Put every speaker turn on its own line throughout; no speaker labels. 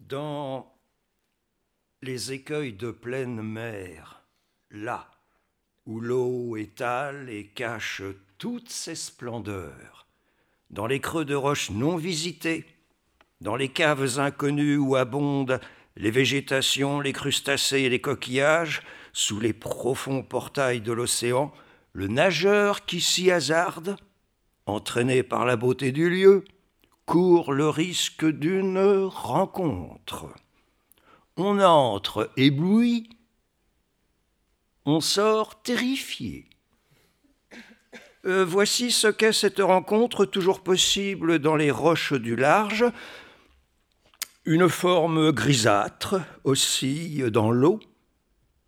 Dans les écueils de pleine mer, là où l'eau étale et cache toutes ses splendeurs, dans les creux de roches non visités, dans les caves inconnues où abondent les végétations, les crustacés et les coquillages, sous les profonds portails de l'océan, le nageur qui s'y hasarde, entraîné par la beauté du lieu, court le risque d'une rencontre. On entre ébloui, on sort terrifié. Euh, voici ce qu'est cette rencontre toujours possible dans les roches du large. Une forme grisâtre oscille dans l'eau.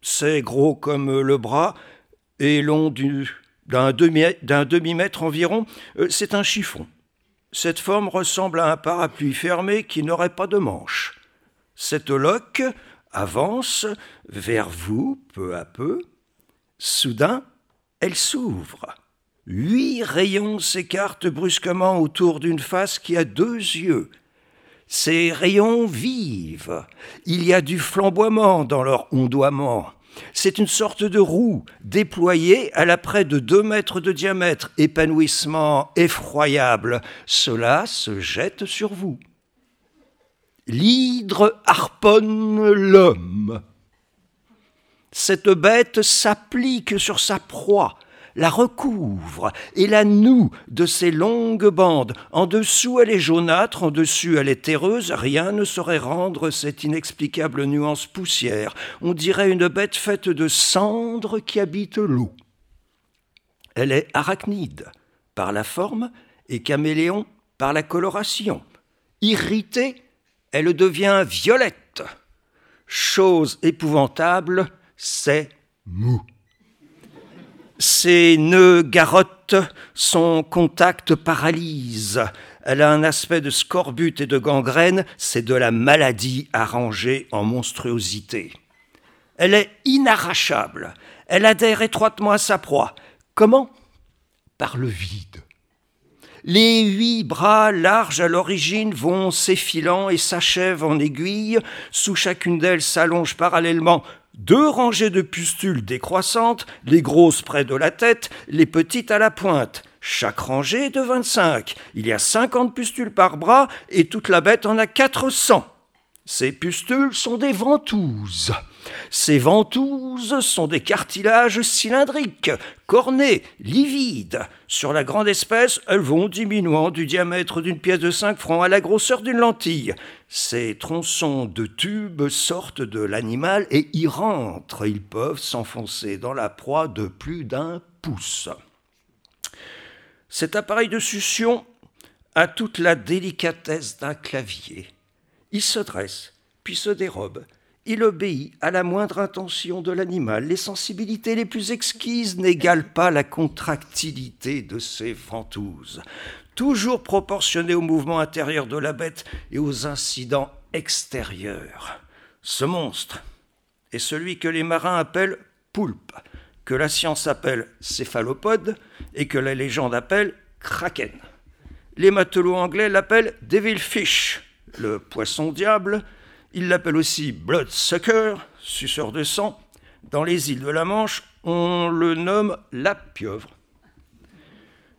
C'est gros comme le bras et long d'un demi-mètre environ. Euh, c'est un chiffon. Cette forme ressemble à un parapluie fermé qui n'aurait pas de manche. Cette loque avance vers vous peu à peu. Soudain, elle s'ouvre. Huit rayons s'écartent brusquement autour d'une face qui a deux yeux. Ces rayons vivent. Il y a du flamboiement dans leur ondoiement. C'est une sorte de roue déployée à la près de deux mètres de diamètre, épanouissement effroyable. Cela se jette sur vous. L'hydre harponne l'homme. Cette bête s'applique sur sa proie, la recouvre et la noue de ses longues bandes. En dessous, elle est jaunâtre, en dessus, elle est terreuse. Rien ne saurait rendre cette inexplicable nuance poussière. On dirait une bête faite de cendres qui habite l'eau. Elle est arachnide par la forme et caméléon par la coloration. Irritée, elle devient violette. Chose épouvantable, c'est mou. Ses nœuds garrottent, son contact paralyse. Elle a un aspect de scorbut et de gangrène, c'est de la maladie arrangée en monstruosité. Elle est inarrachable, elle adhère étroitement à sa proie. Comment? Par le vide. Les huit bras larges à l'origine vont s'effilant et s'achèvent en aiguille. Sous chacune d'elles s'allonge parallèlement deux rangées de pustules décroissantes, les grosses près de la tête, les petites à la pointe. Chaque rangée de 25. Il y a 50 pustules par bras et toute la bête en a 400. Ces pustules sont des ventouses. Ces ventouses sont des cartilages cylindriques, cornés, livides. Sur la grande espèce, elles vont diminuant du diamètre d'une pièce de 5 francs à la grosseur d'une lentille. Ces tronçons de tubes sortent de l'animal et y rentrent. Ils peuvent s'enfoncer dans la proie de plus d'un pouce. Cet appareil de succion a toute la délicatesse d'un clavier. Il se dresse, puis se dérobe. Il obéit à la moindre intention de l'animal. Les sensibilités les plus exquises n'égalent pas la contractilité de ses ventouses, toujours proportionnées au mouvement intérieur de la bête et aux incidents extérieurs. Ce monstre est celui que les marins appellent poulpe, que la science appelle céphalopode et que la légende appelle kraken. Les matelots anglais l'appellent devilfish le poisson diable. Il l'appelle aussi bloodsucker, suceur de sang. Dans les îles de la Manche, on le nomme la pieuvre.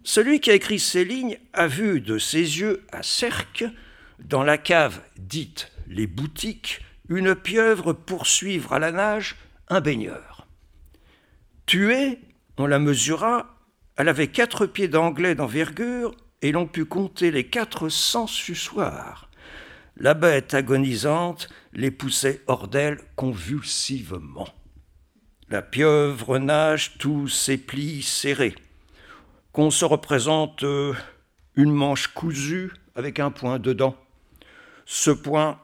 Celui qui a écrit ces lignes a vu de ses yeux à Cerque, dans la cave dite les boutiques, une pieuvre poursuivre à la nage un baigneur. Tuée, on la mesura, elle avait quatre pieds d'anglais d'envergure et l'on put compter les quatre cents suçoirs. La bête agonisante les poussait hors d'elle convulsivement. La pieuvre nage tous ses plis serrés. Qu'on se représente euh, une manche cousue avec un point dedans. Ce point,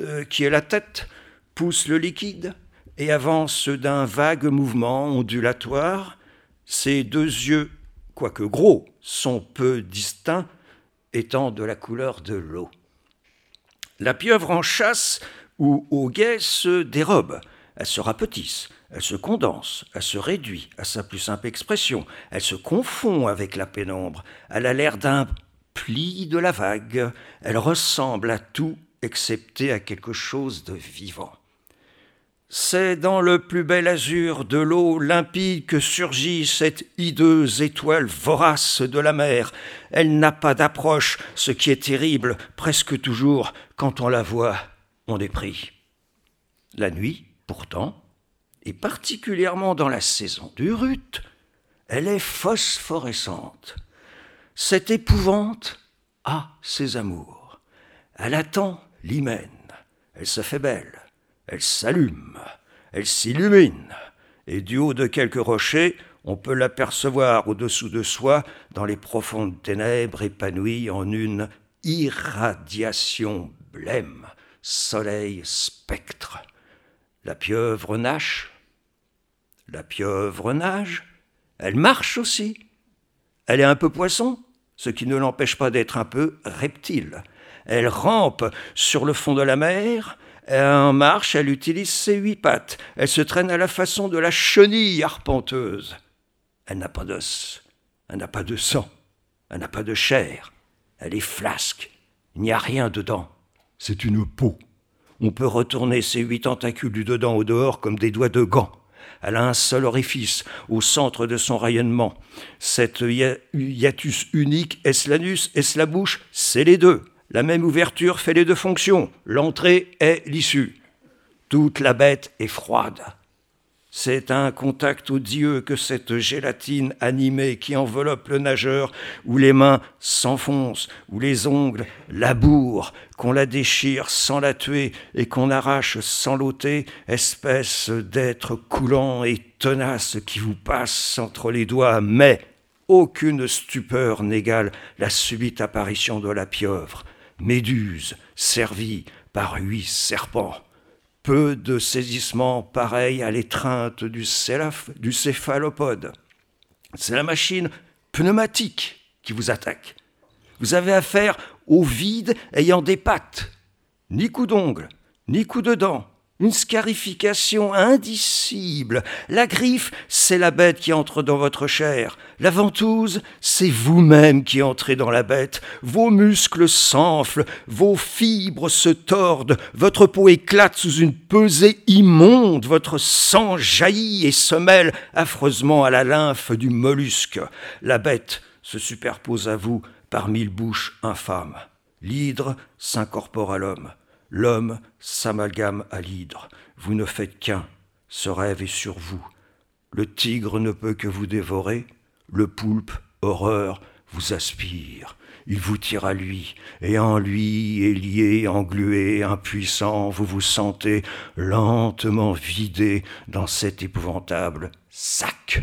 euh, qui est la tête, pousse le liquide et avance d'un vague mouvement ondulatoire. Ses deux yeux, quoique gros, sont peu distincts, étant de la couleur de l'eau. La pieuvre en chasse ou au guet se dérobe, elle se rapetisse, elle se condense, elle se réduit à sa plus simple expression, elle se confond avec la pénombre, elle a l'air d'un pli de la vague, elle ressemble à tout excepté à quelque chose de vivant. C'est dans le plus bel azur de l'eau limpide que surgit cette hideuse étoile vorace de la mer. Elle n'a pas d'approche, ce qui est terrible presque toujours quand on la voit, on est pris. La nuit, pourtant, et particulièrement dans la saison du rut, elle est phosphorescente. Cette épouvante a ses amours. Elle attend l'hymen. Elle se fait belle. Elle s'allume. Elle s'illumine. Et du haut de quelques rochers, on peut l'apercevoir au-dessous de soi dans les profondes ténèbres épanouies en une irradiation blême, soleil spectre. La pieuvre nage. La pieuvre nage. Elle marche aussi. Elle est un peu poisson, ce qui ne l'empêche pas d'être un peu reptile. Elle rampe sur le fond de la mer, en marche, elle utilise ses huit pattes, elle se traîne à la façon de la chenille arpenteuse. Elle n'a pas d'os, elle n'a pas de sang, elle n'a pas de chair, elle est flasque, il n'y a rien dedans, c'est une peau. On peut retourner ses huit tentacules du dedans au dehors comme des doigts de gants. Elle a un seul orifice au centre de son rayonnement. Cette hiatus unique, est-ce l'anus, est-ce la bouche? C'est les deux. La même ouverture fait les deux fonctions. L'entrée est l'issue. Toute la bête est froide. C'est un contact odieux que cette gélatine animée qui enveloppe le nageur, où les mains s'enfoncent, où les ongles labourent, qu'on la déchire sans la tuer et qu'on arrache sans l'ôter, espèce d'être coulant et tenace qui vous passe entre les doigts, mais aucune stupeur n'égale la subite apparition de la pieuvre, méduse servie par huit serpents peu de saisissements pareils à l'étreinte du, du céphalopode. C'est la machine pneumatique qui vous attaque. Vous avez affaire au vide ayant des pattes, ni coup d'ongle, ni coup de dents, une scarification indicible. La griffe, c'est la bête qui entre dans votre chair. La ventouse, c'est vous-même qui entrez dans la bête. Vos muscles s'enflent, vos fibres se tordent, votre peau éclate sous une pesée immonde, votre sang jaillit et se mêle affreusement à la lymphe du mollusque. La bête se superpose à vous par mille bouches infâmes. L'hydre s'incorpore à l'homme. L'homme s'amalgame à l'hydre. Vous ne faites qu'un. Ce rêve est sur vous. Le tigre ne peut que vous dévorer. Le poulpe, horreur, vous aspire. Il vous tire à lui, et en lui, lié, englué, impuissant, vous vous sentez lentement vidé dans cet épouvantable sac.